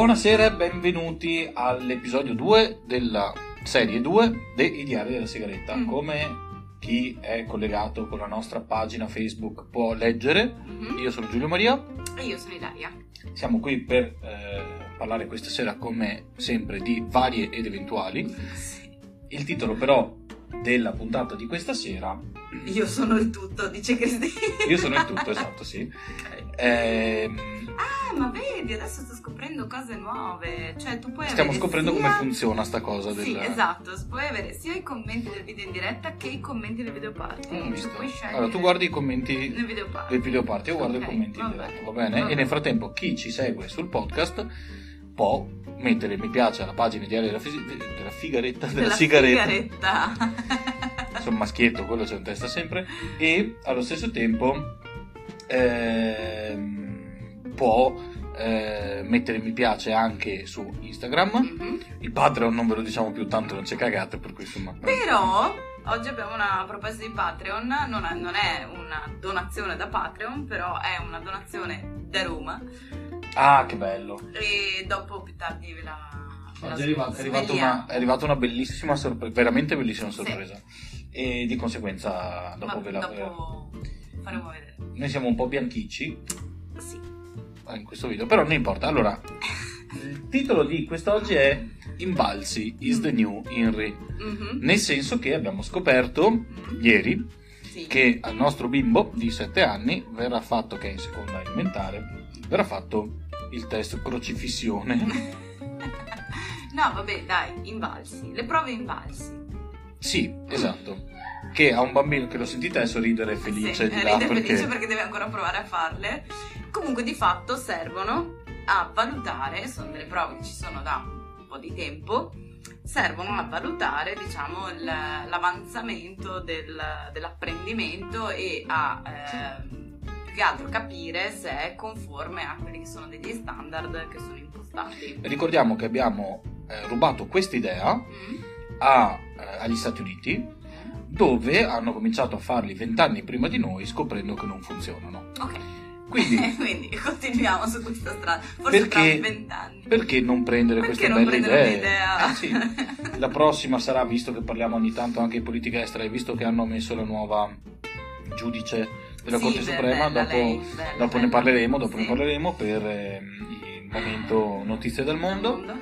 Buonasera e benvenuti all'episodio 2 della serie 2 dei Diari della Sigaretta. Mm. Come chi è collegato con la nostra pagina Facebook può leggere, Mhm. io sono Giulio Maria, E io sono Ilaria. siamo qui per eh, parlare questa sera come sempre di varie ed eventuali. Il titolo però della puntata di questa sera, Io sono il tutto, dice Cristina. io sono il tutto, esatto, sì. Ok. Ehm, Ah, ma vedi, adesso sto scoprendo cose nuove. Cioè, tu puoi stiamo scoprendo sia- come funziona sta cosa del... Sì, esatto. Puoi avere sia i commenti del video in diretta che i commenti del video party. Ho visto. Puoi scegliere. Allora, tu guardi i commenti nel video party. del video parte, io guardo Ok, i commenti in va diretta, bene, va bene? va E nel frattempo chi ci segue sul podcast può mettere mi piace alla pagina diaria della, fisi- della figaretta, della, Della sigaretta. sigaretta. Sono maschietto, quello c'è in testa sempre. E allo stesso tempo ehm, può eh, mettere mi piace anche su Instagram. Mhm. Il Patreon non ve lo diciamo più tanto, non c'è cagate, per cui insomma... Però oggi abbiamo una proposta di Patreon, non è, non è una donazione da Patreon, però è una donazione da Roma Ah, che bello! e dopo più tardi ve la... Oggi è arrivata, è arrivata sveliamo. una, è arrivata una bellissima sorpresa, veramente bellissima Sì. sorpresa. E di conseguenza dopo Ma ve la... dopo faremo vedere. Noi siamo un po' bianchicci Sì. Eh, in questo video, però non importa. Allora, il titolo di quest'oggi è Imbalsi is the new Henry. Mhm. Nel senso che abbiamo scoperto ieri Sì. che al nostro bimbo di 7 anni verrà fatto, che è in seconda elementare, verrà fatto il test crocifissione. no, vabbè, dai, invalsi. Le prove invalsi. Sì, esatto. Che a un bambino che lo sentite adesso ridere felice Sì, di là perché... felice perché deve ancora provare a farle. Comunque di fatto servono a valutare, sono delle prove che ci sono da un po' di tempo, servono a valutare diciamo l'avanzamento del- dell'apprendimento e a ehm, più che altro capire se è conforme a quelli che sono degli standard che sono impostati. Ricordiamo che abbiamo eh, rubato quest'idea Mm? a, eh, agli Stati Uniti dove hanno cominciato a farli vent'anni prima di noi scoprendo che non funzionano. Ok, Quindi quindi continuiamo su questa strada. Forse Perché- tra vent'anni. perché non prendere Perché queste non belle prendere idee? Eh sì. La prossima sarà, visto che parliamo ogni tanto anche di politica estera e visto che hanno messo la nuova giudice della Sì, Corte Suprema, bella dopo, lei, bella, dopo ne bella. parleremo, dopo Sì. ne parleremo per ehm, il momento notizie del mondo. Mondo.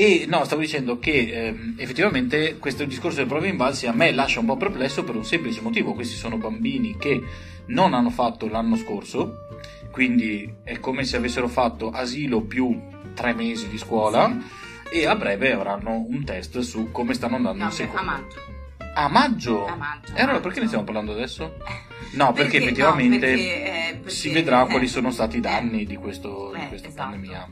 E no, stavo dicendo che ehm, effettivamente questo discorso delle prove invalsi a me lascia un po' perplesso per un semplice motivo. Questi sono bambini che non hanno fatto l'anno scorso, quindi è come se avessero fatto asilo più tre mesi di scuola e a breve avranno un test su come stanno andando No, in secondo. a maggio. A maggio? A maggio. E allora perché ne stiamo parlando adesso? No, perché, no, effettivamente perché, eh, perché- si vedrà quali eh, sono stati i eh, danni di, questo, di eh, questa esatto. pandemia.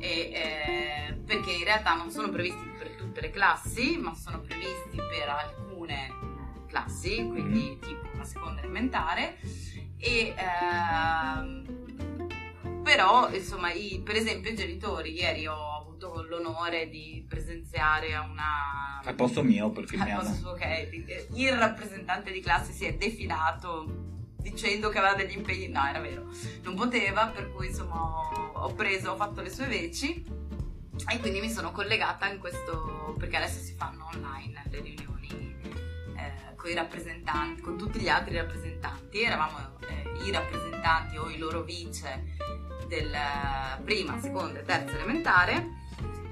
E, eh, perché in realtà non sono previsti per tutte le classi, ma sono previsti per alcune classi, quindi Mm. tipo la seconda elementare. E ehm, però, insomma, i- per esempio, i genitori, ieri ho avuto l'onore di presenziare a una Al posto mio perché mi hanno... eh, il rappresentante di classe si è defilato dicendo che aveva degli impegni. No era vero. Non poteva per cui insomma ho, preso ho fatto le sue veci e quindi mi sono collegata in questo perché adesso si fanno online le riunioni eh, con i rappresentanti con tutti gli altri rappresentanti. Eravamo eh, i rappresentanti o i loro vice del eh, prima seconda e terza elementare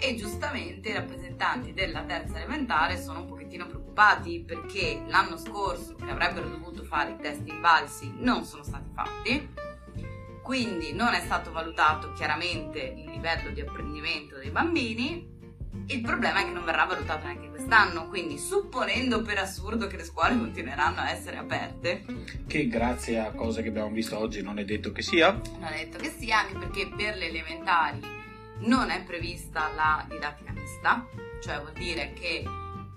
e giustamente i rappresentanti della terza elementare sono un pochettino preoccupati perché l'anno scorso che avrebbero dovuto fare i test invalsi non sono stati fatti. Quindi non è stato valutato chiaramente il livello di apprendimento dei bambini. Il problema è che non verrà valutato neanche quest'anno quindi supponendo per assurdo che le scuole continueranno a essere aperte. Che grazie a cose che abbiamo visto oggi non è detto che sia. non è detto che sia, anche perché per le elementari non è prevista la didattica mista, cioè vuol dire che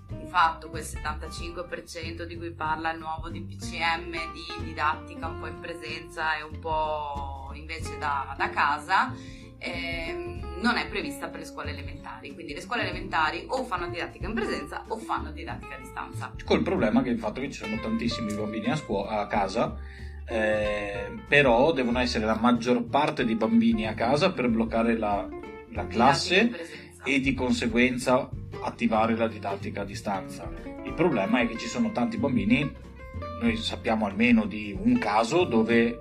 di fatto quel 75% di cui parla il nuovo DPCM di didattica un po' in presenza e un po' invece da, da casa, ehm, non è prevista per le scuole elementari. Quindi le scuole elementari o fanno didattica in presenza o fanno didattica a distanza. Col problema che il fatto che ci sono tantissimi bambini a, scuo- a casa eh, però devono essere la maggior parte dei bambini a casa per bloccare la la classe e di conseguenza attivare la didattica a distanza. Il problema è che ci sono tanti bambini, noi sappiamo almeno di un caso dove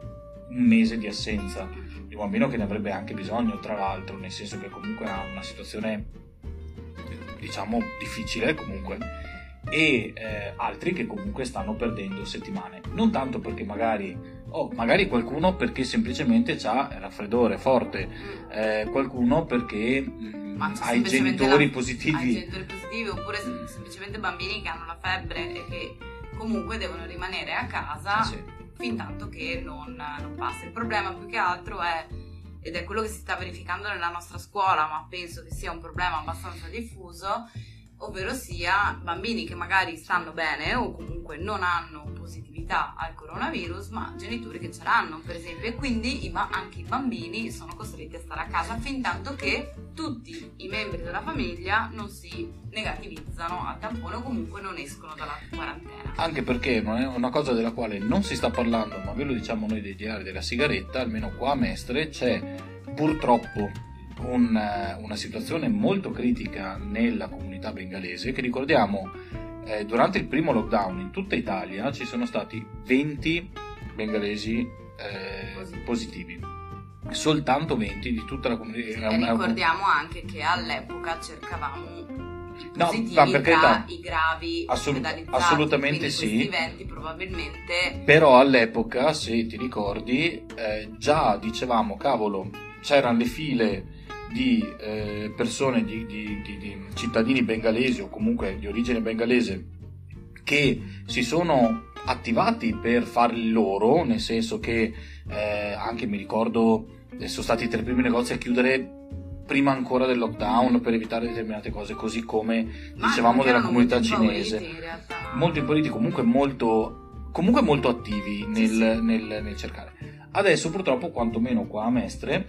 un mese di assenza, di un bambino che ne avrebbe anche bisogno, tra l'altro, nel senso che comunque ha una situazione, diciamo, difficile comunque e eh, altri che comunque stanno perdendo settimane. Non tanto perché magari, oh, magari qualcuno perché semplicemente ha raffreddore forte, eh, qualcuno perché mh, mm, ha i genitori la, positivi. Ha i genitori positivi oppure semplicemente bambini che hanno la febbre e che comunque devono rimanere a casa sì. fin tanto che non, non passa. Il problema più che altro è ed è quello che si sta verificando nella nostra scuola, ma penso che sia un problema abbastanza diffuso, ovvero sia bambini che magari stanno bene o comunque non hanno positività al coronavirus, ma genitori che ce l'hanno, per esempio, e quindi anche i bambini sono costretti a stare a casa fin tanto che tutti i membri della famiglia non si negativizzano al tampone o comunque non escono dalla quarantena. Anche perché non è una cosa della quale non si sta parlando, ma ve lo diciamo noi dei diari della sigaretta, almeno qua a Mestre c'è purtroppo un, una situazione molto critica nella comunità bengalese che ricordiamo eh, durante il primo lockdown in tutta Italia ci sono stati 20 bengalesi eh, positivi soltanto 20 di tutta la comunità e ricordiamo anche che all'epoca cercavamo No, ma per carità, i gravi assolut- assolutamente sì. 20 probabilmente. Però all'epoca, se ti ricordi, eh, già dicevamo, cavolo, c'erano le file di eh, persone, di, di, di, di, cittadini bengalesi o comunque di origine bengalese che si sono attivati per fare il loro, nel senso che eh, anche mi ricordo eh, sono stati tra i primi negozi a chiudere prima ancora del lockdown per evitare determinate cose, così come dicevamo della comunità cinese. Molto impoliti, comunque molto, comunque molto attivi nel, sì, sì. Nel, nel cercare. Adesso purtroppo, quantomeno qua a Mestre,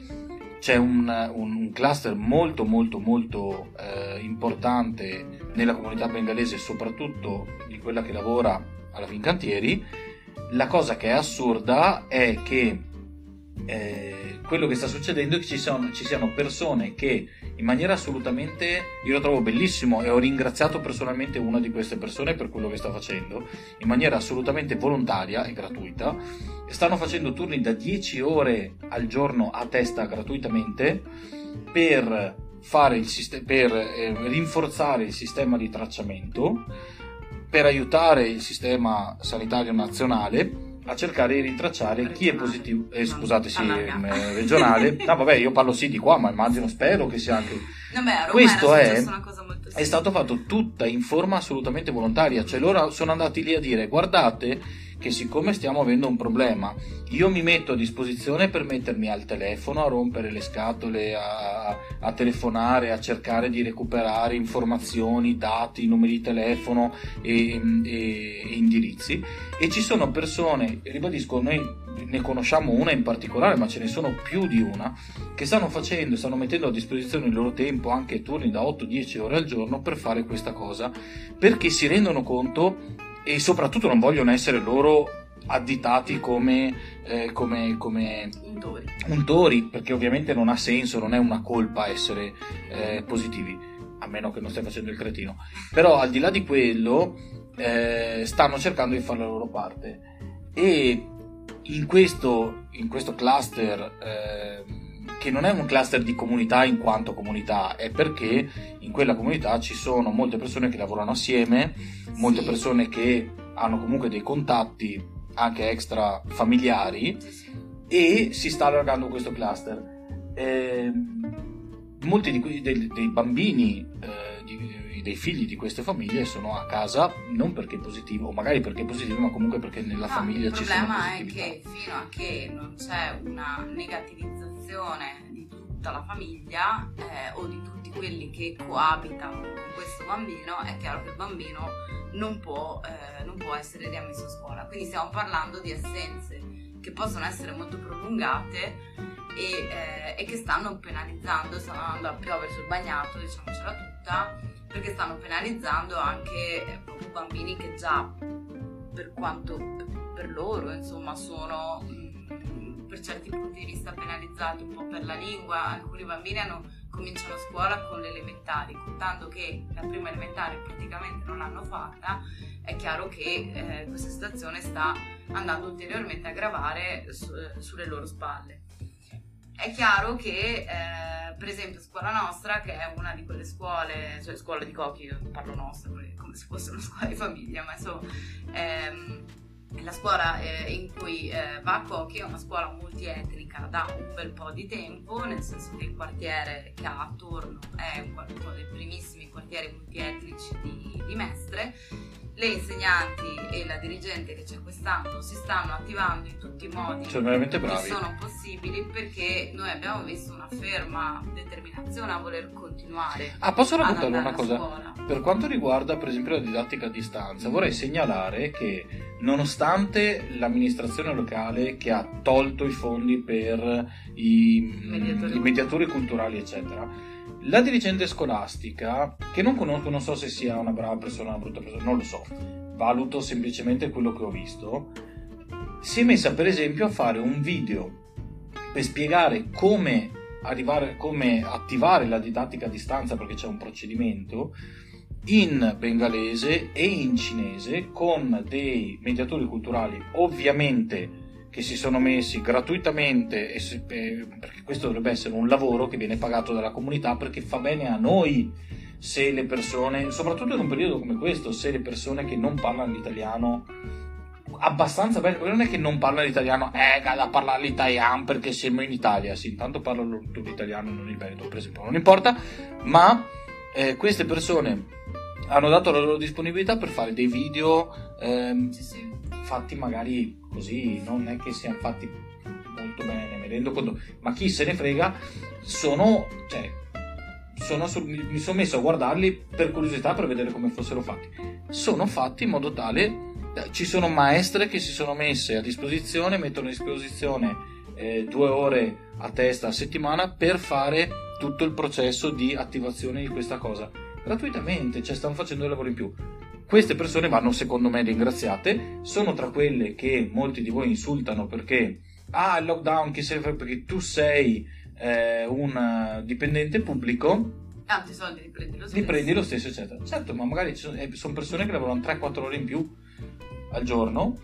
c'è un, un, un cluster molto molto molto eh, importante nella comunità bengalese, soprattutto di quella che lavora alla Fincantieri. La cosa che è assurda è che eh, quello che sta succedendo è che ci, sono, ci siano persone che in maniera assolutamente, io lo trovo bellissimo e ho ringraziato personalmente una di queste persone per quello che sta facendo, in maniera assolutamente volontaria e gratuita, stanno facendo turni da 10 ore al giorno a testa gratuitamente per, sistema, per eh, rinforzare il sistema di tracciamento, per aiutare il sistema sanitario nazionale a cercare di rintracciare chi è positivo, eh, scusate sì, regionale, no vabbè io parlo sì di qua ma immagino, spero che sia anche... Vabbè, Questo è, è stato fatto tutta in forma assolutamente volontaria, cioè loro sono andati lì a dire guardate che siccome stiamo avendo un problema, io mi metto a disposizione per mettermi al telefono a rompere le scatole, a, a telefonare, a cercare di recuperare informazioni, dati, numeri di telefono e, e, e indirizzi. E ci sono persone, ribadisco, noi ne conosciamo una in particolare, ma ce ne sono più di una, che stanno facendo, stanno mettendo a disposizione il loro tempo, anche turni da 8-10 ore al giorno, per fare questa cosa, perché si rendono conto e soprattutto non vogliono essere loro additati come, eh, come, come untori. untori. perché ovviamente non ha senso, non è una colpa essere eh, positivi, a meno che non stai facendo il cretino. Però al di là di quello, eh, stanno cercando di fare la loro parte. E in questo, in questo cluster eh, che non è un cluster di comunità in quanto comunità, è perché in quella comunità ci sono molte persone che lavorano assieme, molte sì. persone che hanno comunque dei contatti anche extra familiari e si sta allargando questo cluster. Eh, molti di, dei, dei, bambini, eh, di, dei figli di queste famiglie sono a casa non perché positivo, o magari perché positivo, ma comunque perché nella no, famiglia ci sono. Il problema è che fino a che non c'è una negativizzazione attenzione di tutta la famiglia eh, o di tutti quelli che coabitano con questo bambino, è chiaro che il bambino non può, eh, non può essere riammesso a scuola. Quindi stiamo parlando di assenze che possono essere molto prolungate e, eh, e, che stanno penalizzando, stanno andando a piovere sul bagnato, diciamocela tutta, perché stanno penalizzando anche eh, proprio bambini che già per quanto per loro insomma sono per certi punti di vista penalizzati un po' per la lingua, alcuni bambini hanno cominciano scuola con le elementari, contando che la prima elementare praticamente non l'hanno fatta, è chiaro che eh, questa situazione sta andando ulteriormente a gravare su, sulle loro spalle. È chiaro che, eh, per esempio, scuola nostra, che è una di quelle scuole, cioè scuola di Cochi, io parlo nostra, come se fosse una scuola di famiglia, ma insomma, ehm, la scuola eh, in cui eh, va a Cochi è una scuola multietnica da un bel po' di tempo, nel senso che il quartiere che ha attorno è uno dei primissimi quartieri multietnici di, di Mestre le insegnanti e la dirigente che c'è quest'anno si stanno attivando in tutti i modi sono bravi. che sono possibili perché noi abbiamo visto una ferma determinazione a voler continuare. Ah, posso raccontare una cosa? Per quanto riguarda per esempio la didattica a distanza, vorrei segnalare che nonostante l'amministrazione locale che ha tolto i fondi per i mediatori, i mediatori culturali eccetera, la dirigente scolastica, che non conosco, non so se sia una brava persona o una brutta persona, non lo so, valuto semplicemente quello che ho visto, si è messa per esempio a fare un video per spiegare come, arrivare, come attivare la didattica a distanza perché c'è un procedimento in bengalese e in cinese con dei mediatori culturali ovviamente che si sono messi gratuitamente, perché questo dovrebbe essere un lavoro che viene pagato dalla comunità perché fa bene a noi se le persone, soprattutto in un periodo come questo, se le persone che non parlano l'italiano abbastanza bene, non è che non parlano l'italiano, eh, da parlare l'italiano perché siamo in Italia, sì, intanto parlano l'italiano non il veneto, per esempio, non importa, ma eh, queste persone hanno dato la loro disponibilità per fare dei video ehm, sì, sì. Fatti magari così, non è che siano fatti molto bene, mi rendo conto, ma chi se ne frega, sono, cioè, sono mi sono messo a guardarli per curiosità per vedere come fossero fatti. Sono fatti in modo tale, eh, ci sono maestre che si sono messe a disposizione, mettono a disposizione eh, due ore a testa a settimana per fare tutto il processo di attivazione di questa cosa gratuitamente, cioè stanno facendo il lavoro in più. Queste persone vanno secondo me ringraziate, sono tra quelle che molti di voi insultano perché ah il lockdown che serve perché tu sei eh, un dipendente pubblico tanti soldi li prendi lo stesso. Li prendi lo stesso, eccetera. Certo, ma magari sono, eh, sono persone che lavorano 3-4 ore in più al giorno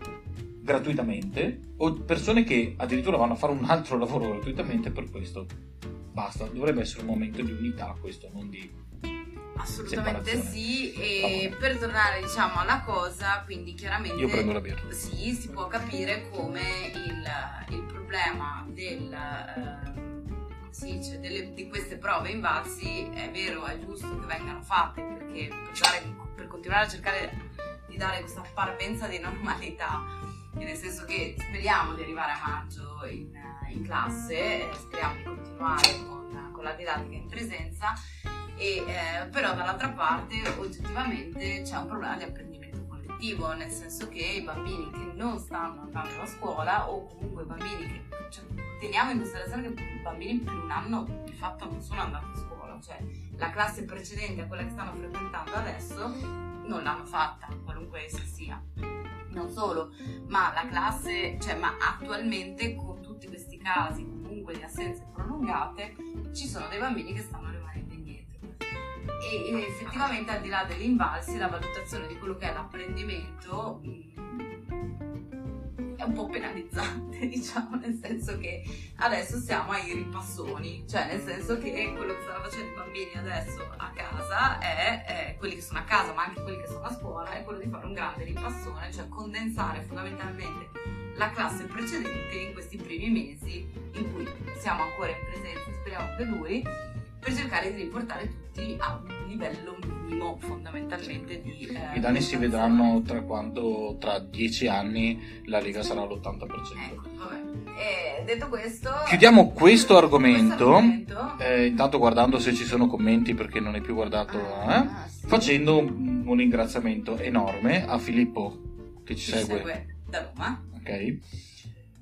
gratuitamente o persone che addirittura vanno a fare un altro lavoro gratuitamente per questo. Basta, dovrebbe essere un momento di unità questo, non di Assolutamente sì, e per tornare diciamo alla cosa, quindi chiaramente Io prendo la birra. Sì, si può capire come il, il problema del, eh, sì, cioè delle, di queste prove invalsi è vero, è giusto che vengano fatte perché per, dare, per continuare a cercare di dare questa parvenza di normalità, nel senso che speriamo di arrivare a maggio in, in classe, speriamo di continuare con, con la didattica in presenza e, eh, però dall'altra parte oggettivamente c'è un problema di apprendimento collettivo, nel senso che i bambini che non stanno andando a scuola o comunque i bambini che cioè, teniamo in considerazione che i bambini per un anno di fatto non sono andati a scuola, cioè la classe precedente a quella che stanno frequentando adesso non l'hanno fatta, qualunque essa sia. Non solo, ma la classe, cioè ma attualmente con tutti questi casi comunque di assenze prolungate ci sono dei bambini che stanno e effettivamente al di là degli invalsi la valutazione di quello che è l'apprendimento mm, è un po' penalizzante diciamo nel senso che adesso siamo ai ripassoni. Cioè nel senso che quello che stanno facendo i bambini adesso a casa è, è quelli che sono a casa ma anche quelli che sono a scuola è quello di fare un grande ripassone cioè condensare fondamentalmente la classe precedente in questi primi mesi in cui siamo ancora in presenza speriamo che duri per cercare di riportare tutti a un livello minimo fondamentalmente di... Eh, I danni si vedranno tra quando tra dieci anni la Lega sarà all'80%. Ecco, vabbè. E detto questo... Chiudiamo questo argomento, argomento. Eh, intanto guardando se ci sono commenti perché non è più guardato, ah, eh, ah, sì. facendo un, un, ringraziamento enorme a Filippo che ci, ci segue. segue da Roma. Ok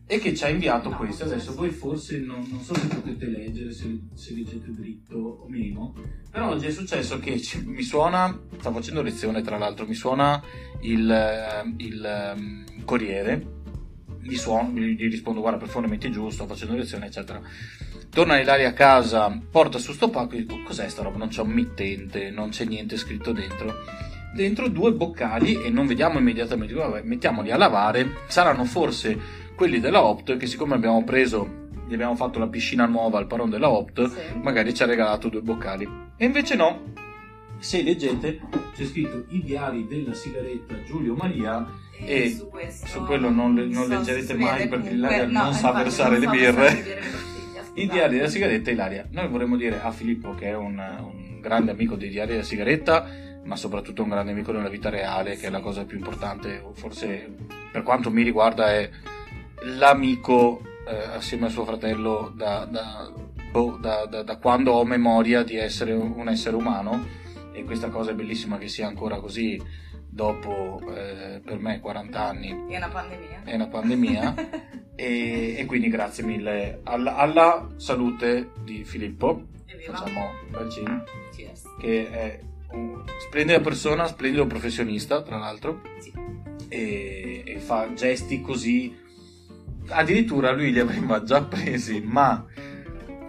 e che ci ha inviato no, questo. Adesso voi forse non, non, so se potete leggere, se, se, leggete dritto o meno, però oggi è successo che ci, mi suona, stavo facendo lezione tra l'altro, mi suona il, il um, Corriere, gli, suono, gli rispondo guarda per favore metti giusto, sto facendo lezione eccetera. torna Ilaria a casa, porta su sto pacco e dico cos'è sta roba? Non c'è un mittente, non c'è niente scritto dentro. Dentro due boccali e non vediamo immediatamente, vabbè, mettiamoli a lavare, saranno forse quelli della Opt che siccome abbiamo preso gli abbiamo fatto la piscina nuova al paron della Opt, Sì. magari ci ha regalato due boccali. E invece no. Se leggete c'è scritto i diari della sigaretta Giulio Maria e su, questo, su quello non le- non leggerete mai perché Ilaria non sa versare non le birre. I diari della sigaretta Ilaria. Noi vorremmo dire a Filippo che è un, un grande amico dei diari della sigaretta, ma soprattutto un grande amico nella vita reale, che è la cosa più importante, o forse per quanto mi riguarda è l'amico eh, assieme a suo fratello da, da- boh, da- da- quando ho memoria di essere un essere umano e questa cosa è bellissima che sia ancora così dopo eh, per me 40 anni È una pandemia. è una pandemia e, e quindi grazie mille alla, alla salute di Filippo Evviva. facciamo Cheers. che è un splendida persona splendido professionista tra l'altro Sì. e, e fa gesti così addirittura lui li aveva già presi ma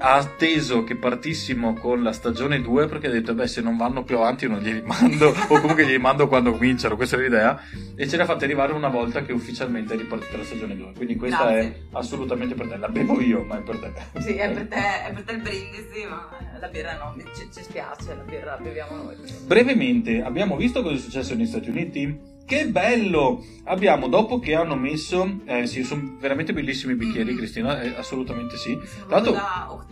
ha atteso che partissimo con la stagione 2 perché ha detto beh se non vanno più avanti non glieli mando o comunque glieli mando quando cominciano questa è l'idea e ce l'ha fatta arrivare una volta che ufficialmente è ripartita la stagione 2 quindi questa Grazie. è assolutamente per te la bevo io ma è per te Sì, è per, te, è per te il brindisi, ma la birra no, ci, ci spiace, la birra la beviamo noi. Brevemente, abbiamo visto cosa è successo negli Stati Uniti? Che bello! Abbiamo, dopo che hanno messo, eh sì, sono veramente bellissimi i bicchieri, Mhm. Cristina, eh, assolutamente sì. Sono Tra l'altro,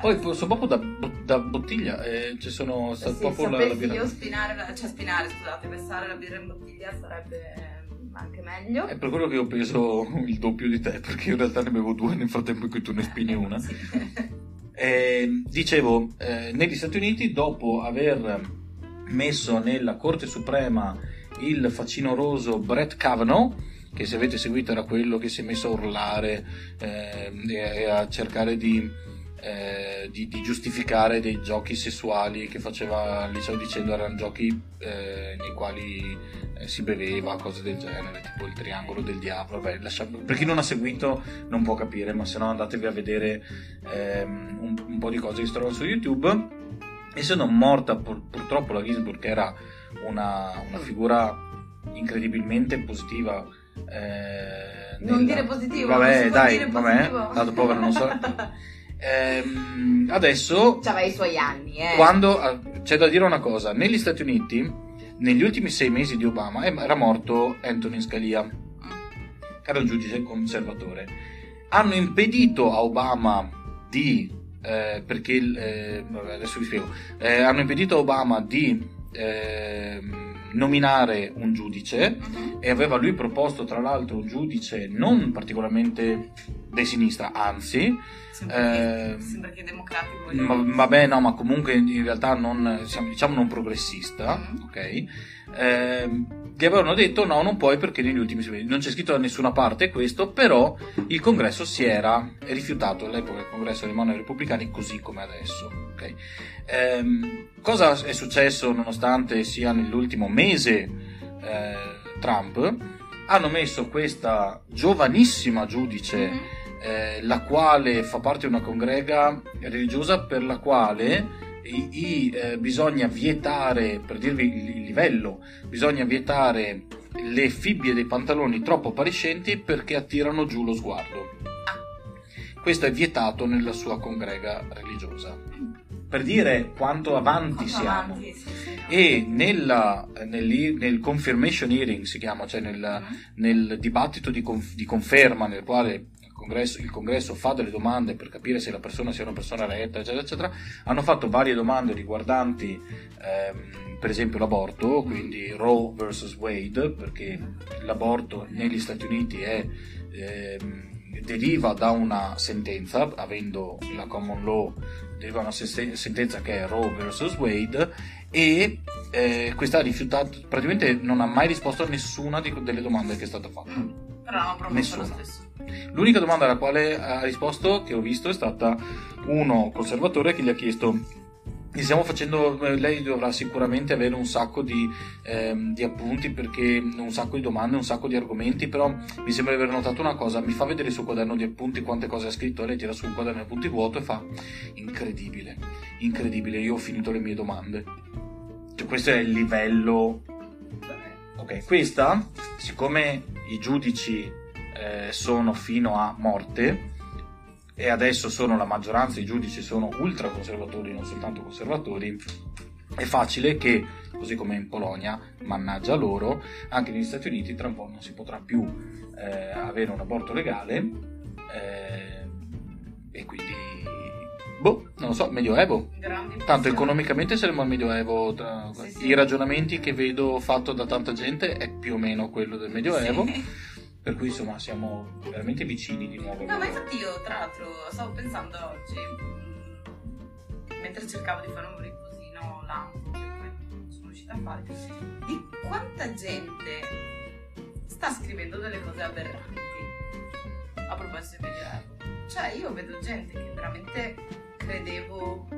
poi po- sono proprio da, da bottiglia, eh, ci sono Eh sì, proprio la, la birra. io spinare, cioè spinare, scusate, versare la birra in bottiglia sarebbe anche meglio. È per quello che io peso il doppio di te, perché in realtà ne bevo due nel frattempo in cui tu ne spini una. Sì. Eh, dicevo, eh, negli Stati Uniti, dopo aver messo nella Corte Suprema il facinoroso Brett Kavanaugh, che se avete seguito era quello che si è messo a urlare ehm, e, a cercare di, eh, di- di giustificare dei giochi sessuali che faceva al liceo dicendo erano giochi eh, nei quali eh, si beveva, cose del genere, tipo il triangolo del diavolo. Vabbè, lasciamo- per chi non ha seguito non può capire, ma se no andatevi a vedere ehm, un, un po' di cose che si trovano su YouTube. Essendo morta pur- purtroppo la Ginsburg, era una, una figura incredibilmente positiva. eh, Non nella- dire positivo, Vabbè, non si può dai, dire vabbè, dato povero non so. Ehm, adesso C'aveva i suoi anni, eh. quando ah, c'è da dire una cosa, negli Stati Uniti, negli ultimi sei mesi di Obama, era morto Anthony Scalia, che era un giudice conservatore. Hanno impedito a Obama di, eh, perché, eh, adesso vi spiego, Eh, hanno impedito a Obama di ehm, nominare un giudice e aveva lui proposto tra l'altro un giudice non particolarmente di sinistra, anzi, Sembra, che, Ehm, sembra che i democratici ma, vabbè, no, ma comunque in realtà non, siamo, diciamo non progressista, Mhm. ok? Ehm, che avevano detto no, non puoi perché negli ultimi non c'è scritto da nessuna parte questo, però il congresso si era rifiutato all'epoca il congresso rimane ai repubblicani così come adesso, ok? Ehm, cosa è successo nonostante sia nell'ultimo mese eh, Trump? Hanno messo questa giovanissima giudice Mhm. Eh, la quale fa parte di una congrega religiosa per la quale i- i, eh, bisogna vietare, per dirvi il, livello, bisogna vietare le fibbie dei pantaloni troppo appariscenti perché attirano giù lo sguardo. Questo è vietato nella sua congrega religiosa. Per dire quanto avanti siamo. E nella- nel, nel confirmation hearing si chiama, cioè nel, Mhm. nel dibattito di, conf- di conferma nel quale congresso, il congresso fa delle domande per capire se la persona sia una persona retta, eccetera, eccetera, hanno fatto varie domande riguardanti, ehm, per esempio, l'aborto, quindi Roe vs. Wade, perché l'aborto negli Stati Uniti è, ehm, deriva da una sentenza, avendo la common law, deriva da una se- sentenza che è Roe vs. Wade, e eh, questa ha rifiutato, praticamente non ha mai risposto a nessuna di- delle domande che è stata fatta. Mm. Però promosso Nessuno. lo stesso. L'unica domanda alla quale ha risposto, che ho visto, è stata uno conservatore che gli ha chiesto stiamo facendo, eh, lei dovrà sicuramente avere un sacco di, ehm, di, appunti perché un sacco di domande, un sacco di argomenti, però mi sembra di aver notato una cosa, mi fa vedere il suo quaderno di appunti quante cose ha scritto, lei tira su un quaderno di appunti vuoto e fa incredibile, incredibile, io ho finito le mie domande. Cioè, questo è il livello... Ok, questa, siccome i giudici eh, sono fino a morte, e adesso sono la maggioranza i giudici sono ultra conservatori, non soltanto conservatori, è facile che, così come in Polonia, mannaggia loro, anche negli Stati Uniti tra un po' non si potrà più eh, avere un aborto legale eh, e quindi, boh, non lo so, medioevo. Tanto economicamente saremo al medioevo, tra, sì, sì. i ragionamenti che vedo fatto da tanta gente è più o meno quello del medioevo. Sì per cui insomma siamo veramente vicini di nuovo. No, ma infatti io tra l'altro stavo pensando oggi, mh, mm, mentre cercavo di fare un riposino là, che poi sono riuscita a fare, di quanta gente sta scrivendo delle cose aberranti a proposito di Medioevo. Cioè io vedo gente che veramente credevo...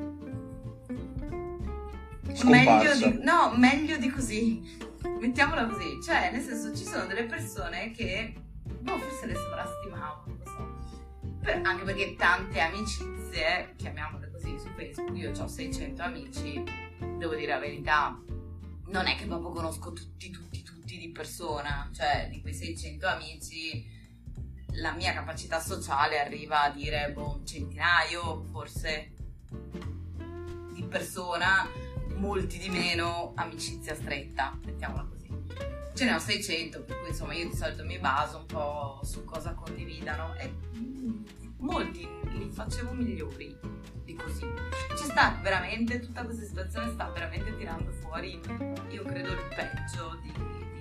Meglio di, no, meglio di così mettiamola così, cioè nel senso ci sono delle persone che, boh, forse le sovrastimavo, non lo so, per, anche perché tante amicizie, chiamiamole così su Facebook, io ho 600 amici, devo dire la verità, non è che proprio conosco tutti, tutti, tutti di persona, cioè di quei 600 amici la mia capacità sociale arriva a dire, boh, un centinaio forse di persona molti di meno amicizia stretta, mettiamola così. Ce ne ho 600, per cui insomma io di solito mi baso un po' su cosa condividano e mm, molti li facevo migliori di così. Ci sta veramente, tutta questa situazione sta veramente tirando fuori, io credo, il peggio di,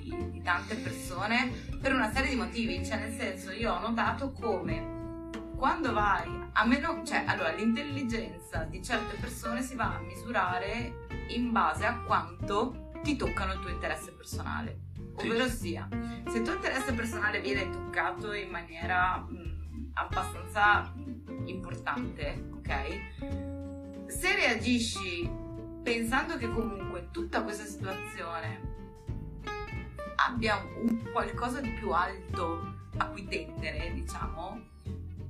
di, di tante persone per una serie di motivi, cioè nel senso io ho notato come quando vai a meno, cioè allora l'intelligenza di certe persone si va a misurare in base a quanto ti toccano il tuo interesse personale. Ovvero sia, se il tuo interesse personale viene toccato in maniera mh, abbastanza importante, ok? Se reagisci pensando che comunque tutta questa situazione abbia un qualcosa di più alto a cui tendere, diciamo,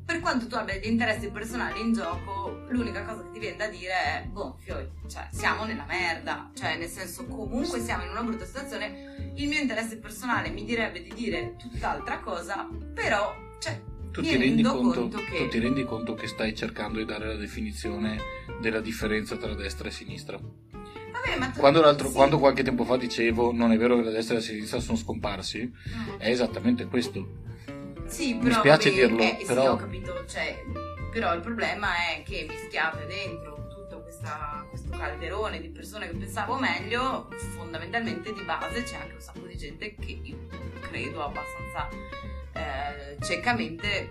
per quanto tu abbia degli interessi personali in gioco, l'unica cosa che ti viene da dire è, boh, fioi, cioè, siamo nella merda, cioè, nel senso, comunque siamo in una brutta situazione, il mio interesse personale mi direbbe di dire tutt'altra cosa, però, cioè, tu ti, rendi conto, conto che... tu ti rendi conto che stai cercando di dare la definizione della differenza tra destra e sinistra? Vabbè, tu... quando, sì. quando, qualche tempo fa dicevo non è vero che la destra e la sinistra sono scomparsi, mm. è esattamente questo sì, però, mi spiace vabbè, dirlo, eh, però... Sì, ho capito, cioè, però il problema è che mischiate dentro tutto questa, questo calderone di persone che pensavo meglio, fondamentalmente di base c'è anche un sacco di gente che io credo abbastanza eh, ciecamente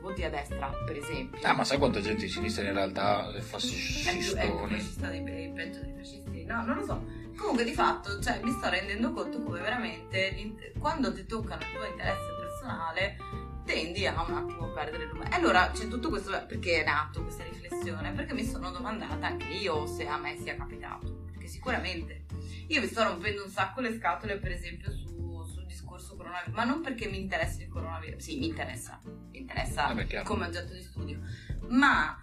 voti a destra, per esempio. Ah, ma sai quanta gente di sinistra in realtà è fascistoni? È fascista dei, peggio dei fascisti? No, non lo so. Comunque di fatto, cioè, mi sto rendendo conto come veramente quando ti toccano il tuo interesse personale tendi a un attimo perdere il E allora c'è tutto questo perché è nato questa riflessione, perché mi sono domandata anche io se a me sia capitato, perché sicuramente io mi sto rompendo un sacco le scatole per esempio su, sul discorso coronavirus, ma non perché mi interessi il coronavirus, sì mi interessa, mi interessa come oggetto di studio, ma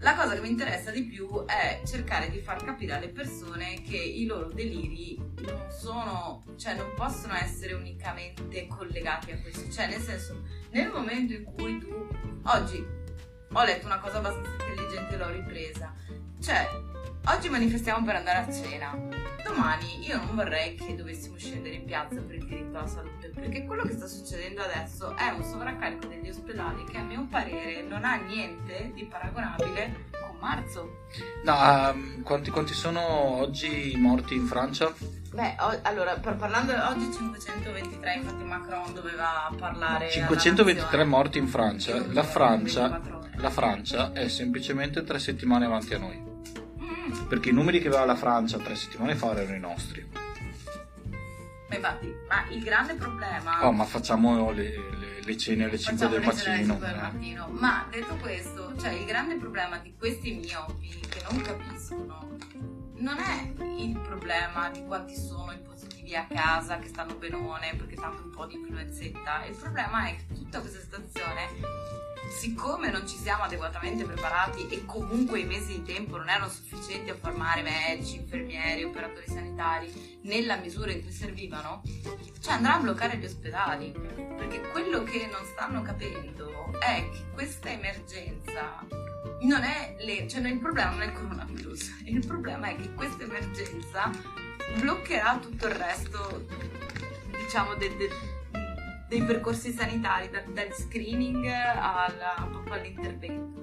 la cosa che mi interessa di più è cercare di far capire alle persone che i loro deliri non sono, cioè non possono essere unicamente collegati a questo. Cioè, nel senso, nel momento in cui tu oggi ho letto una cosa abbastanza intelligente e l'ho ripresa. Cioè, oggi manifestiamo per andare a cena. Domani io non vorrei che dovessimo scendere in piazza per il diritto alla salute, perché quello che sta succedendo adesso è un sovraccarico degli ospedali che a mio parere non ha niente di paragonabile con marzo. No, um, quanti, quanti, sono oggi morti in Francia? Beh, o, allora, per, parlando oggi 523, infatti Macron doveva parlare... 523 morti in Francia, la Francia, la Francia è semplicemente tre settimane avanti a noi perché i numeri che aveva la Francia tre settimane fa erano i nostri. infatti, ma il grande problema... Oh, ma facciamo le, le, le cene alle 5 Facciamo del mattino. 5 del mattino. Ma detto questo, cioè il grande problema di questi miopi che non capiscono non è il problema di quanti sono i positivi a casa che stanno benone perché tanto un po' di influenzetta. Il problema è che tutta questa situazione, siccome non ci siamo adeguatamente preparati e comunque i mesi di tempo non erano sufficienti a formare medici, infermieri, operatori sanitari nella misura in cui servivano, cioè andrà a bloccare gli ospedali. Perché quello che non stanno capendo è che questa emergenza non è le- cioè il problema non è il coronavirus, il problema è che questa emergenza bloccherà tutto il resto, diciamo, de- de- dei percorsi sanitari, da- dal screening alla- all'intervento.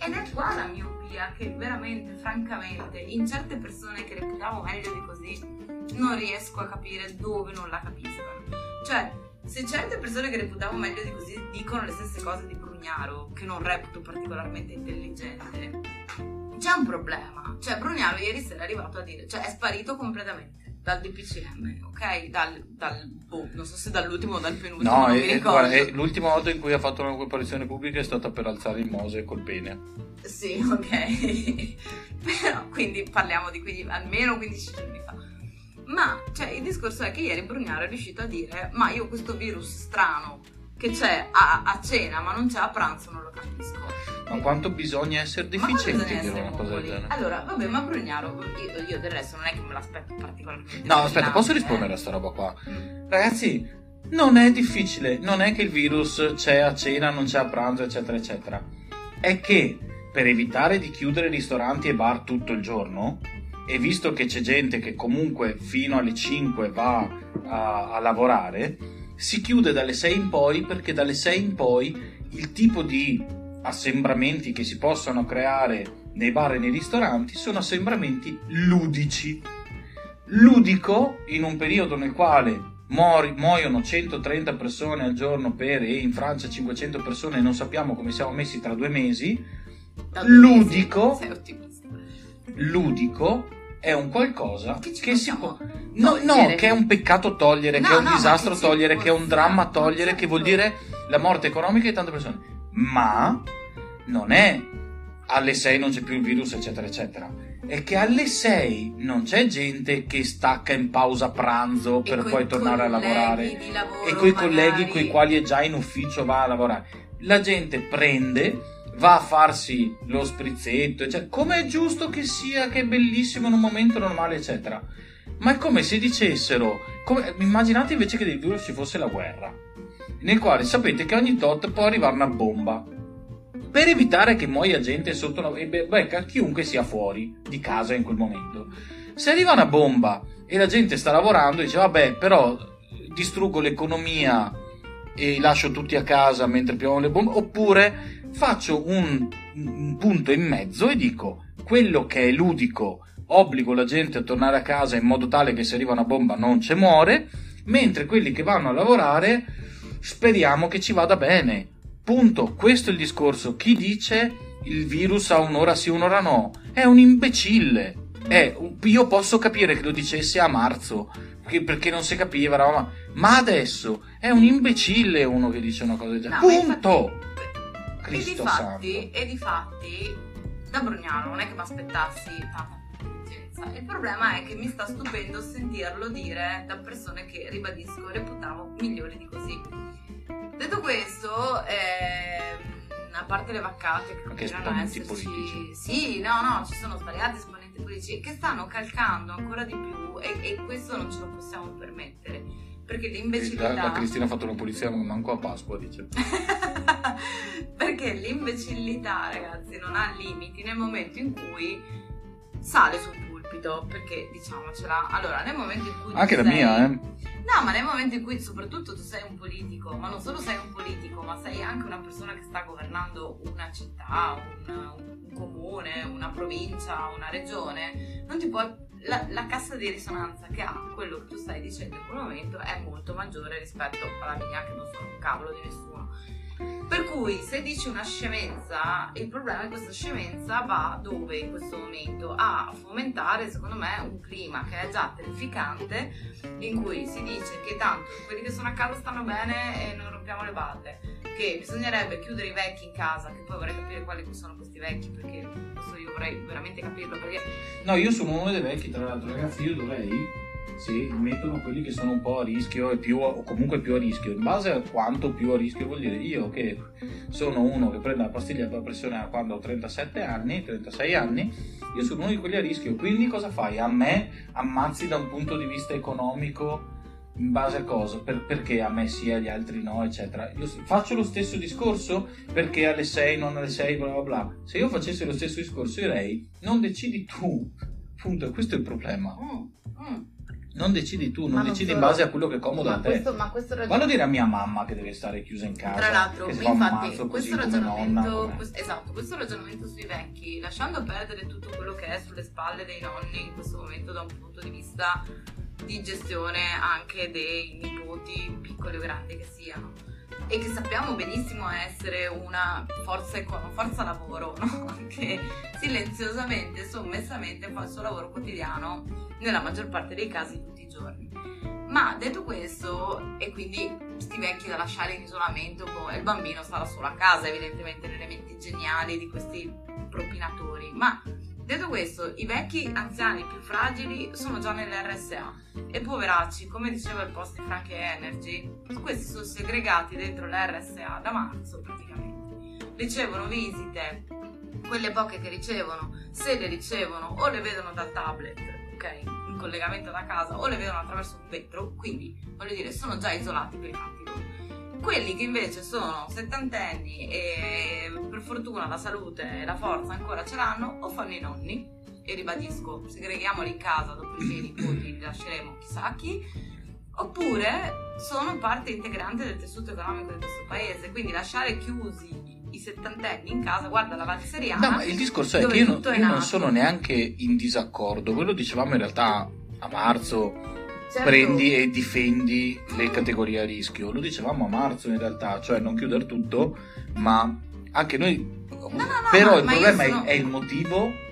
Ed è qua la miopia che veramente, francamente, in certe persone che reputavo meglio di così, non riesco a capire dove non la capiscono. Cioè, se certe persone che reputavo meglio di così dicono le stesse cose di Brugnaro, che non reputo particolarmente intelligente, c'è un problema. Cioè, Brugnaro ieri sera è arrivato a dire, cioè è sparito completamente dal DPCM, ok? Dal, dal boh, non so se dall'ultimo o dal penultimo, No, e- mi ricordo. guarda, e l'ultima volta in cui ha fatto una apparizione pubblica è stata per alzare il Mose col pene. Sì, ok. Però, quindi parliamo di quindi, almeno 15 giorni fa. Ma, cioè, il discorso è che ieri Brugnaro è riuscito a dire ma io questo virus strano che c'è a, a cena ma non c'è a pranzo non lo capisco. Ma quanto bisogna essere deficienti bisogna essere una cosa del genere? Allora, vabbè, ma Brugnaro, io, io del resto non è che me l'aspetto particolarmente. No, aspetta, posso eh. rispondere a sta roba qua? Ragazzi, non è difficile, non è che il virus c'è a cena, non c'è a pranzo, eccetera, eccetera. È che per evitare di chiudere ristoranti e bar tutto il giorno, e visto che c'è gente che comunque fino alle 5 va a, a lavorare, si chiude dalle 6 in poi perché dalle 6 in poi il tipo di assembramenti che si possono creare nei bar e nei ristoranti sono assembramenti ludici. Ludico in un periodo nel quale mori- muoiono 130 persone al giorno per e in Francia 500 persone e non sappiamo come siamo messi tra due mesi. Ludico. ludico è un qualcosa Che si può no, no, che è un peccato togliere, No, che è un no, disastro che togliere, che è un dramma togliere, che vuol dire la morte economica di tante persone. Ma non è alle 6 non c'è più il virus, eccetera, eccetera. È che alle 6 non c'è gente che stacca in pausa pranzo per poi tornare a lavorare e coi colleghi con i quali è già in ufficio va a lavorare. La gente prende, va a farsi lo sprizzetto, eccetera. Come è giusto che sia, che è bellissimo in un momento normale, eccetera. Ma è come se dicessero, come- immaginate invece che del virus ci fosse la guerra, nel quale sapete che ogni tot può arrivare una bomba. Per evitare che muoia gente sotto una... beh, becca chiunque sia fuori di casa in quel momento. Se arriva una bomba e la gente sta lavorando, dice vabbè, però distruggo l'economia e lascio tutti a casa mentre piovono le bombe, oppure faccio un, un punto in mezzo e dico quello che è ludico obbligo la gente a tornare a casa in modo tale che se arriva una bomba non ci muore, mentre quelli che vanno a lavorare speriamo che ci vada bene. Punto. Questo è il discorso. Chi dice il virus ha un'ora sì, un'ora no, è un imbecille. È io posso capire che lo dicesse a marzo, perché, perché non si capiva, ma adesso è un imbecille uno che dice una cosa del genere. No, Punto. Cristo e di fatti, santo. e da Brugnano non è che mi aspettassi tanta intelligenza. Il problema è che mi sta stupendo sentirlo dire da persone che, ribadisco, reputavo migliori di così. Detto questo, ehm, a parte le vaccate che continuano a esserci, politici. sì, no, no, ci sono svariati esponenti politici che stanno calcando ancora di più e, e questo non ce lo possiamo permettere. Perché l'imbecillità. La, la Cristina ha fatto una pulizia manco a Pasqua, dice. Perché l'imbecillità, ragazzi, non ha limiti nel momento in cui sale sul pulpito. Perché diciamocela, allora, nel momento in cui. Anche la sei- mia, eh. No, ma nel momento in cui soprattutto tu sei un politico, ma non solo sei un politico, ma sei anche una persona che sta governando una città, un, un comune, una provincia, una regione, non ti puoi. La, la cassa di risonanza che ha quello che tu stai dicendo in quel momento è molto maggiore rispetto alla mia, che non sono un cavolo di nessuno. Per cui se dici una scemenza, il problema è che questa scemenza va dove in questo momento? A fomentare, secondo me, un clima che è già terrificante, in cui si dice che tanto quelli che sono a casa stanno bene e non rompiamo le balle, che bisognerebbe chiudere i vecchi in casa, che poi vorrei capire quali sono questi vecchi, perché questo io vorrei veramente capirlo, perché... No, io sono uno dei vecchi, tra l'altro, ragazzi, io dovrei sì, mettono quelli che sono un po' a rischio e più, o comunque più a rischio. In base a quanto più a rischio vuol dire io che sono uno che prende la pastiglia per la pressione quando ho 37 anni, 36 anni, io sono uno di quelli a rischio. Quindi cosa fai? A me ammazzi da un punto di vista economico in base a cosa? Per, perché a me sì agli altri no, eccetera. Io faccio lo stesso discorso perché alle 6, non alle 6, bla bla bla. Se io facessi lo stesso discorso direi non decidi tu. Punto, questo è il problema. Mm, mm non decidi tu, non ma decidi non in base a quello che è comodo a te. Questo, ma questo ragionamento... Quando dire a mia mamma che deve stare chiusa in casa, tra l'altro, infatti, questo ragionamento, nonna, questo, esatto, questo ragionamento sui vecchi, lasciando perdere tutto quello che è sulle spalle dei nonni in questo momento da un punto di vista di gestione anche dei nipoti, piccoli o grandi che siano e che sappiamo benissimo essere una forza, forza lavoro, no? che silenziosamente, sommessamente fa il suo lavoro quotidiano nella maggior parte dei casi tutti i giorni. Ma detto questo, e quindi sti vecchi da lasciare in isolamento, boh, il bambino starà solo a casa, evidentemente nelle menti geniali di questi propinatori, ma Detto questo, i vecchi anziani più fragili sono già nell'RSA e poveracci, come diceva il post di Frankie Energy, questi sono segregati dentro l'RSA da marzo praticamente. Ricevono visite, quelle poche che ricevono, se le ricevono o le vedono dal tablet, ok, in collegamento da casa, o le vedono attraverso un vetro, quindi voglio dire, sono già isolati per i fatti loro quelli che invece sono settantenni e per fortuna la salute e la forza ancora ce l'hanno, o fanno i nonni, e ribadisco, segreghiamoli in casa, dopo i nipoti li lasceremo chissà a chi, oppure sono parte integrante del tessuto economico di questo paese, quindi lasciare chiusi i settantenni in casa, guarda la Valseriana. No, ma il discorso è che io, non, io non sono neanche in disaccordo, quello dicevamo in realtà a marzo certo. prendi e difendi le categorie a rischio. Lo dicevamo a marzo in realtà, cioè non chiudere tutto, ma anche noi... No, no, no, però ma, il problema sono... è, il motivo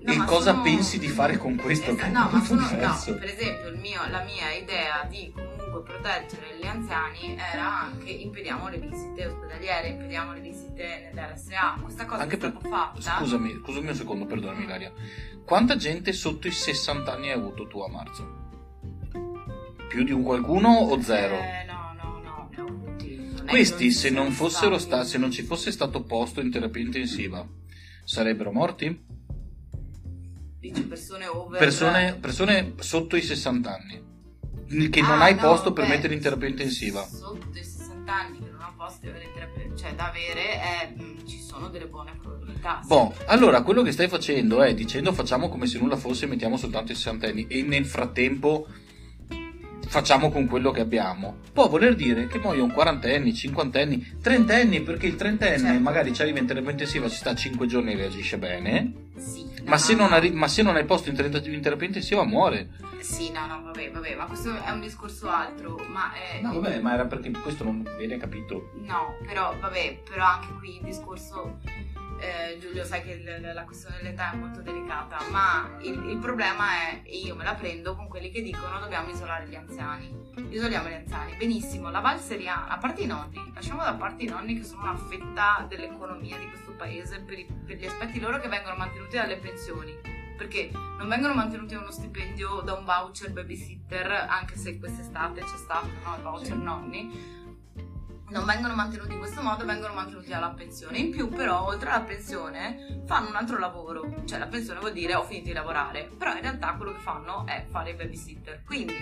No, e cosa sono... pensi di fare con questo? Esatto, no, ma sono, no, per esempio mio, la mia idea di comunque proteggere gli anziani era anche impediamo le visite ospedaliere, impediamo le visite nell'RSA. Questa cosa anche è per... fatta. Scusami, scusami un secondo, perdonami Ilaria. Quanta gente sotto i 60 anni hai avuto tu a marzo? Più di un qualcuno o zero? Eh, no, no, no, no. Questi, se non, fossero sta- se non ci fosse stato posto in terapia intensiva, sarebbero morti? Dici persone over... Persone, persone sotto i 60 anni, che non ah, hai no, posto per mettere in terapia intensiva. Sotto i 60 anni che non ho posto in terapia, cioè da avere, è, mm, ci sono delle buone probabilità. Boh, allora quello che stai facendo è dicendo facciamo come se nulla fosse e mettiamo soltanto i 60 anni e nel frattempo facciamo con quello che abbiamo. Può voler dire che muoiono quarantenni, cinquantenni, trentenni, perché il trentenne certo. magari ci arriva in terapia intensiva, ci sta 5 giorni e reagisce bene. Sì, ma, se arri- ma, se non hai posto in, in terapia intensiva muore. Sì, no, no, vabbè, vabbè, ma questo è un discorso altro. Ma è... No, vabbè, ma era perché questo non viene capito. No, però, vabbè, però anche qui il discorso eh, Giulio sai che l- la questione dell'età è molto delicata, ma il, il, problema è, e io me la prendo con quelli che dicono dobbiamo isolare gli anziani. Isoliamo gli anziani. Benissimo, la Val Seriana, a parte i nonni, lasciamo da parte i nonni che sono una fetta dell'economia di questo paese per, i, per gli aspetti loro che vengono mantenuti dalle pensioni perché non vengono mantenuti uno stipendio da un voucher babysitter, anche se quest'estate c'è stato no, il voucher nonni, non vengono mantenuti in questo modo, vengono mantenuti alla pensione. In più, però, oltre alla pensione, fanno un altro lavoro. Cioè, la pensione vuol dire ho finito di lavorare, però in realtà quello che fanno è fare il babysitter. Quindi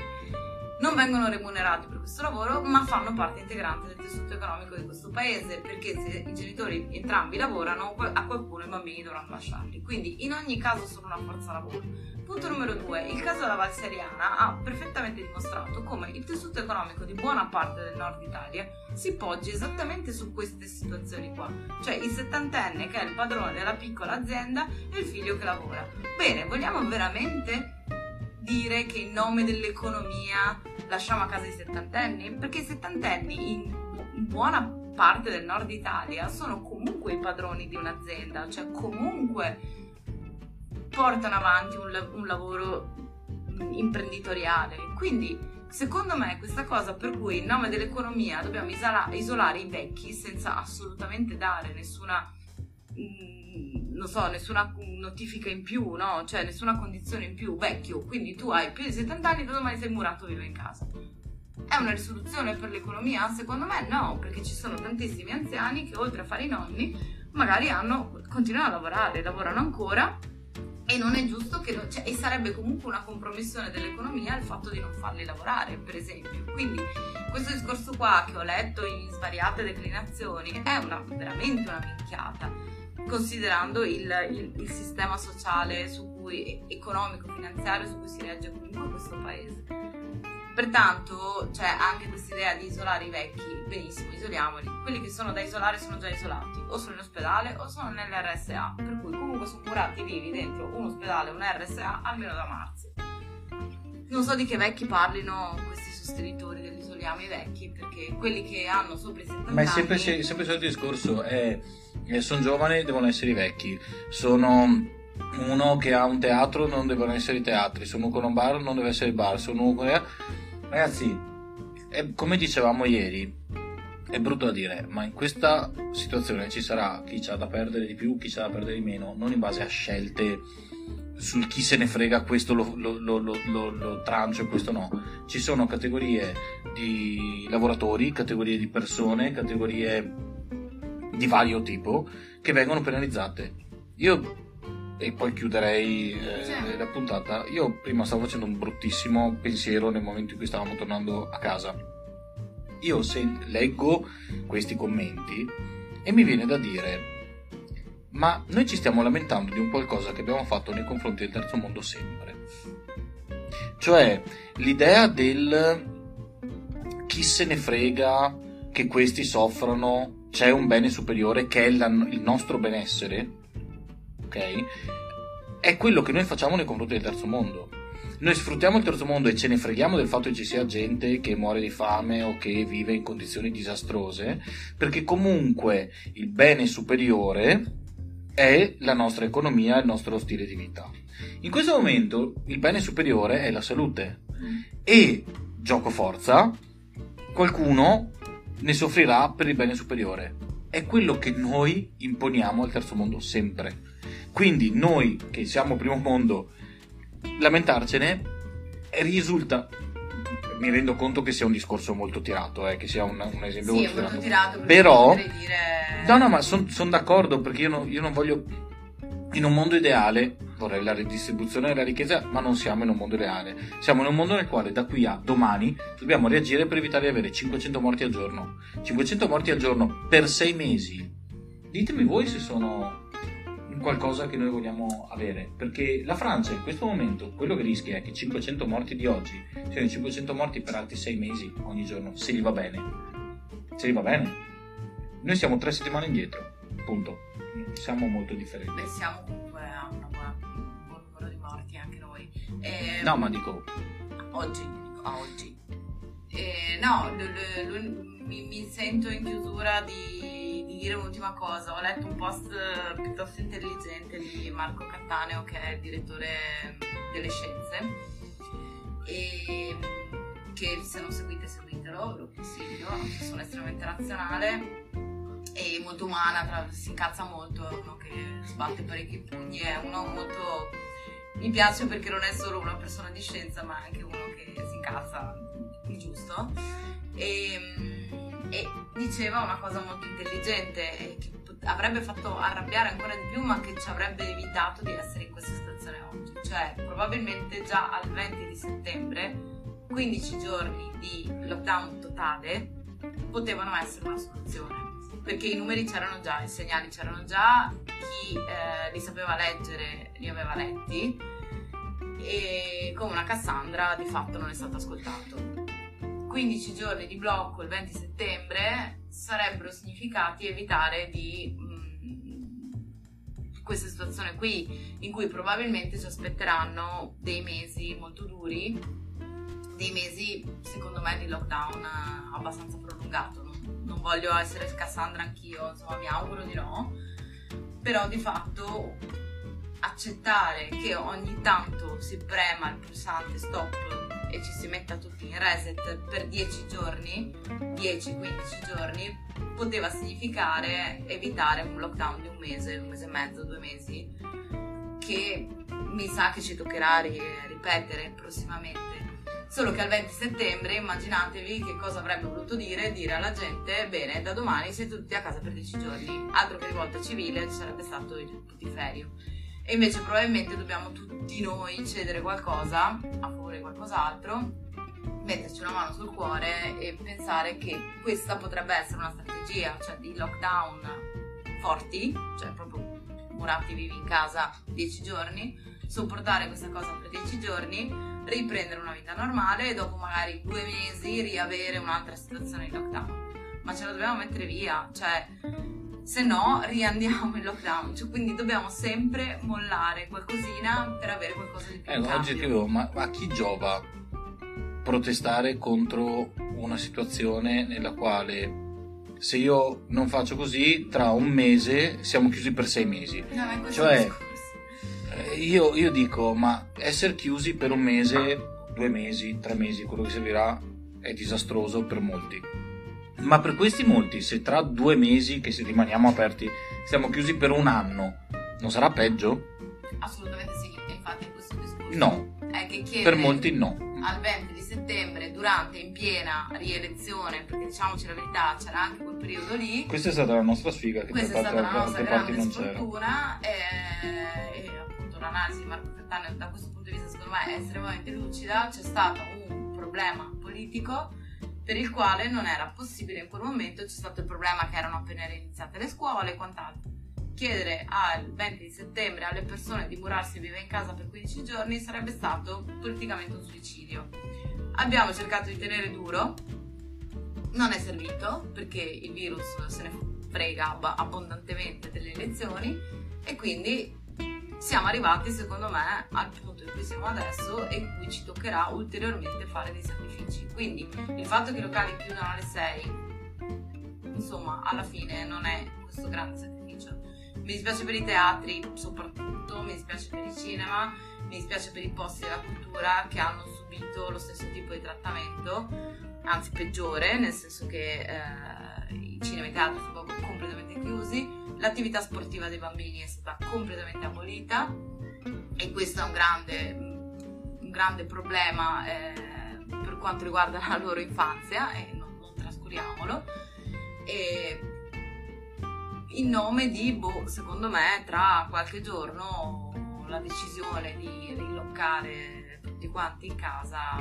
non vengono remunerati per questo lavoro, ma fanno parte integrante del tessuto economico di questo paese, perché se i genitori entrambi lavorano, a qualcuno i bambini dovranno lasciarli. Quindi in ogni caso sono una forza lavoro. Punto numero due, il caso della Valseriana ha perfettamente dimostrato come il tessuto economico di buona parte del nord Italia si poggi esattamente su queste situazioni qua, cioè il settantenne che è il padrone della piccola azienda e il figlio che lavora. Bene, vogliamo veramente dire che in nome dell'economia lasciamo a casa i settantenni? Perché i settantenni in buona parte del nord Italia sono comunque i padroni di un'azienda, cioè comunque portano avanti un, un lavoro imprenditoriale. Quindi secondo me questa cosa per cui in nome dell'economia dobbiamo isola- isolare i vecchi senza assolutamente dare nessuna... Mh, non so, nessuna notifica in più, no? Cioè nessuna condizione in più, vecchio, quindi tu hai più di 70 anni, da domani sei murato vivo in casa. È una risoluzione per l'economia? Secondo me no, perché ci sono tantissimi anziani che oltre a fare i nonni magari hanno, continuano a lavorare, lavorano ancora e non è giusto che cioè, e sarebbe comunque una compromissione dell'economia il fatto di non farli lavorare per esempio quindi questo discorso qua che ho letto in svariate declinazioni è una, veramente una minchiata considerando il, il, il sistema sociale cui, economico finanziario su cui si regge comunque questo paese Pertanto c'è anche questa idea di isolare i vecchi, benissimo, isoliamoli. Quelli che sono da isolare sono già isolati, o sono in ospedale o sono nell'RSA, per cui comunque sono curati vivi dentro un ospedale, un RSA, almeno da marzo. Non so di che vecchi parlino questi sostenitori dell'isoliamo i vecchi, perché quelli che hanno sopra i 70 Ma è sempre, anni... sempre il solito discorso, è, è, sono giovani, devono essere i vecchi, sono uno che ha un teatro non devono essere i teatri, sono con un bar non deve essere il bar, sono con Ragazzi, è, come dicevamo ieri, è brutto da dire, ma in questa situazione ci sarà chi ha da perdere di più, chi ha da perdere di meno, non in base a scelte sul chi se ne frega questo lo, lo, lo, lo, lo trancio e questo no. Ci sono categorie di lavoratori, categorie di persone, categorie di vario tipo che vengono penalizzate. Io e poi chiuderei eh, la puntata. Io prima stavo facendo un bruttissimo pensiero nel momento in cui stavamo tornando a casa. Io se leggo questi commenti e mi viene da dire ma noi ci stiamo lamentando di un qualcosa che abbiamo fatto nei confronti del terzo mondo sempre. Cioè l'idea del chi se ne frega che questi soffrano, c'è un bene superiore che è la, il nostro benessere ok? È quello che noi facciamo nei confronti del terzo mondo. Noi sfruttiamo il terzo mondo e ce ne freghiamo del fatto che ci sia gente che muore di fame o che vive in condizioni disastrose, perché comunque il bene superiore è la nostra economia, il nostro stile di vita. In questo momento il bene superiore è la salute e gioco forza, qualcuno ne soffrirà per il bene superiore. È quello che noi imponiamo al terzo mondo sempre. Quindi noi che siamo primo mondo, lamentarcene risulta mi rendo conto che sia un discorso molto tirato, eh, che sia un, un esempio sì, molto, molto tirato. Però, dire... no, no, ma sono son d'accordo perché io, no, io, non voglio. In un mondo ideale vorrei la ridistribuzione della ricchezza, ma non siamo in un mondo ideale. Siamo in un mondo nel quale da qui a domani dobbiamo reagire per evitare di avere 500 morti al giorno. 500 morti al giorno per 6 mesi. Ditemi voi se sono qualcosa che noi vogliamo avere. Perché la Francia in questo momento quello che rischia è che 500 morti di oggi siano 500 morti per altri 6 mesi ogni giorno, se gli va bene. Se gli va bene. Noi siamo tre settimane indietro, punto. Siamo molto differenti. Beh, siamo comunque a una buona, un buon numero di morti anche noi. E, no, ma dico... Oggi, dico, a oggi. E, no, l- l- l- mi, mi sento in chiusura di dire un'ultima cosa, ho letto un post eh, piuttosto intelligente di Marco Cattaneo che è il direttore mm, delle scienze. E che se non seguite seguitelo, lo consiglio, è una persona estremamente razionale e molto umana, tra, si incazza molto, è uno che sbatte parecchi pugni, è uno molto... mi piace perché non è solo una persona di scienza ma anche uno che si incazza il giusto. E mm, e diceva una cosa molto intelligente eh, che avrebbe fatto arrabbiare ancora di più ma che ci avrebbe evitato di essere in questa situazione oggi. Cioè probabilmente già al 20 di settembre 15 giorni di lockdown totale potevano essere una soluzione perché i numeri c'erano già, i segnali c'erano già, chi eh, li sapeva leggere li aveva letti. E come una Cassandra di fatto non è stato ascoltato. 15 giorni di blocco il 20 settembre sarebbero significati evitare di mh, mm, questa situazione qui in cui probabilmente ci aspetteranno dei mesi molto duri dei mesi secondo me di lockdown abbastanza prolungato non, voglio essere Cassandra anch'io, insomma mi auguro di no, però di fatto accettare che ogni tanto si prema il pulsante stop e ci si metta tutti in reset per 10 giorni, 10-15 giorni, poteva significare evitare un lockdown di un mese, un mese e mezzo, due mesi, che mi sa che ci toccherà ripetere prossimamente. Solo che al 20 settembre immaginatevi che cosa avrebbe voluto dire dire alla gente bene, da domani siete tutti a casa per 10 giorni, altro che rivolta civile ci sarebbe stato il putiferio. E invece probabilmente dobbiamo tutti noi cedere qualcosa a favore di qualcos'altro, metterci una mano sul cuore e pensare che questa potrebbe essere una strategia, cioè di lockdown forti, cioè proprio murati vivi in casa 10 giorni, sopportare questa cosa per 10 giorni, riprendere una vita normale e dopo magari due mesi riavere un'altra situazione di lockdown. Ma ce la dobbiamo mettere via, cioè se no riandiamo in lockdown. Cioè, quindi dobbiamo sempre mollare qualcosina per avere qualcosa di più. Eh, oggi credo, ma a chi giova protestare contro una situazione nella quale se io non faccio così, tra un mese siamo chiusi per sei mesi. No, cioè, io, io dico, ma essere chiusi per un mese, due mesi, tre mesi, quello che servirà, è disastroso per molti ma per questi molti, se tra due mesi che rimaniamo aperti siamo chiusi per un anno, non sarà peggio? Assolutamente sì, infatti questo discorso no. è che per molti no. Al 20 di settembre, durante in piena rielezione, perché diciamoci la verità, c'era anche quel periodo lì. Questa è stata la nostra sfiga che Questa è stata la nostra grande sfortuna e, e appunto l'analisi di Marco Cattano da questo punto di vista secondo me è estremamente lucida, c'è stato un problema politico per il quale non era possibile in quel momento, c'è stato il problema che erano appena iniziate le scuole e quant'altro. Chiedere al 20 di settembre alle persone di murarsi vive in casa per 15 giorni sarebbe stato politicamente un suicidio. Abbiamo cercato di tenere duro, non è servito perché il virus se ne frega abbondantemente delle elezioni e quindi siamo arrivati secondo me al punto in cui siamo adesso e in cui ci toccherà ulteriormente fare dei sacrifici. Quindi il fatto che i locali chiudano alle 6, insomma, alla fine non è questo grande sacrificio. Mi dispiace per i teatri, soprattutto, mi dispiace per il cinema, mi dispiace per i posti della cultura che hanno subito lo stesso tipo di trattamento, anzi peggiore, nel senso che eh, i cinema e i teatri sono completamente chiusi l'attività sportiva dei bambini è stata completamente abolita e questo è un grande, un grande problema eh, per quanto riguarda la loro infanzia e non, non trascuriamolo. E in nome di, boh, secondo me, tra qualche giorno la decisione di riloccare tutti quanti in casa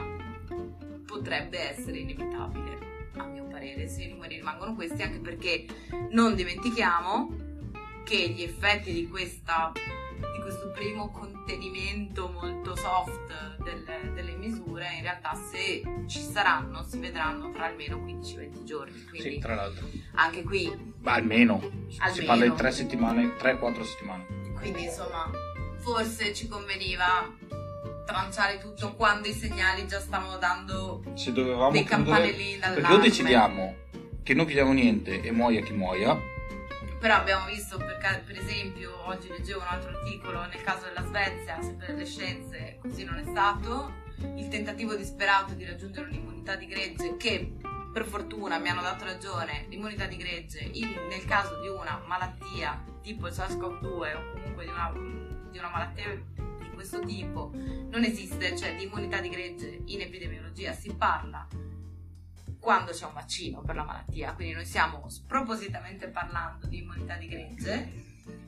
potrebbe essere inevitabile a mio parere se i numeri rimangono questi anche perché non dimentichiamo che gli effetti di, questa, di questo primo contenimento molto soft delle, delle, misure in realtà se ci saranno si vedranno tra almeno 15-20 giorni. Quindi sì, tra l'altro. Anche qui... Ma almeno. almeno. Si parla di 3 settimane, 3-4 settimane. Quindi insomma, forse ci conveniva tranciare tutto quando i segnali già stavano dando Se dovevamo dei campanellini d'allarme. Perché o decidiamo che non chiudiamo niente e muoia chi muoia, però abbiamo visto per, per, esempio oggi leggevo un altro articolo nel caso della Svezia sempre delle scienze così non è stato il tentativo disperato di raggiungere un'immunità di gregge che per fortuna mi hanno dato ragione l'immunità di gregge in, nel caso di una malattia tipo il SARS-CoV-2 o comunque di una, di una malattia di questo tipo non esiste cioè di immunità di gregge in epidemiologia si parla quando c'è un vaccino per la malattia, quindi noi stiamo spropositamente parlando di immunità di gregge.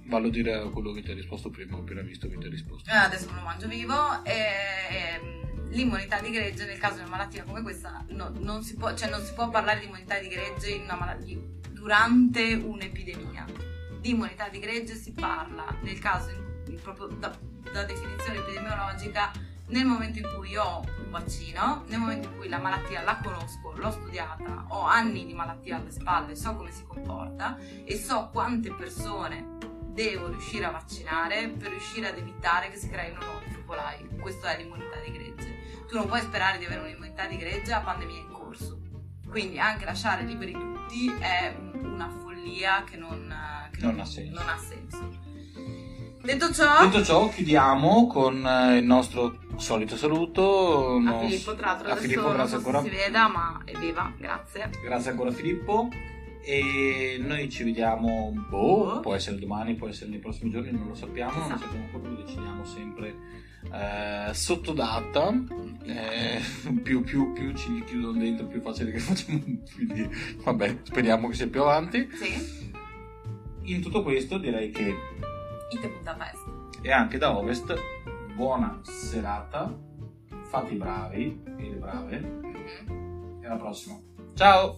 Vallo a dire quello che ti ha risposto prima, ho appena visto che ti ha risposto. Eh, adesso me lo mangio vivo. E, e, l'immunità di gregge nel caso di una malattia come questa no, non, si può, cioè non si può parlare di immunità di gregge in una malattia, durante un'epidemia. Di immunità di gregge si parla nel caso, in, proprio da, da definizione epidemiologica, nel momento in cui ho un vaccino, nel momento in cui la malattia la conosco, l'ho studiata, ho anni di malattia alle spalle, so come si comporta e so quante persone devo riuscire a vaccinare per riuscire ad evitare che si creino nuovi focolai. Questo è l'immunità di gregge. Tu non puoi sperare di avere un'immunità di gregge a pandemia in corso. Quindi anche lasciare liberi tutti è una follia che non, che Non ha senso. non ha senso. Detto ciò, Detto ciò, chiudiamo con eh, il nostro solito saluto. a Non- Filippo, tra l'altro, a adesso Filippo, non grazie so se ancora. si veda, ma evviva, grazie. Grazie ancora Filippo. E noi ci vediamo, boh, Boh. può essere domani, può essere nei prossimi giorni, non lo sappiamo, non lo Chissà. sappiamo proprio, lo decidiamo sempre eh, sotto data. Eh, più, più, più ci chiudono dentro, più facile che facciamo. Quindi, vabbè, speriamo che sia più avanti. Sì, In tutto questo, direi che It Budapest. E anche da Ovest, buona serata, fate i bravi e le brave. Mm-hmm. E alla prossima. Ciao!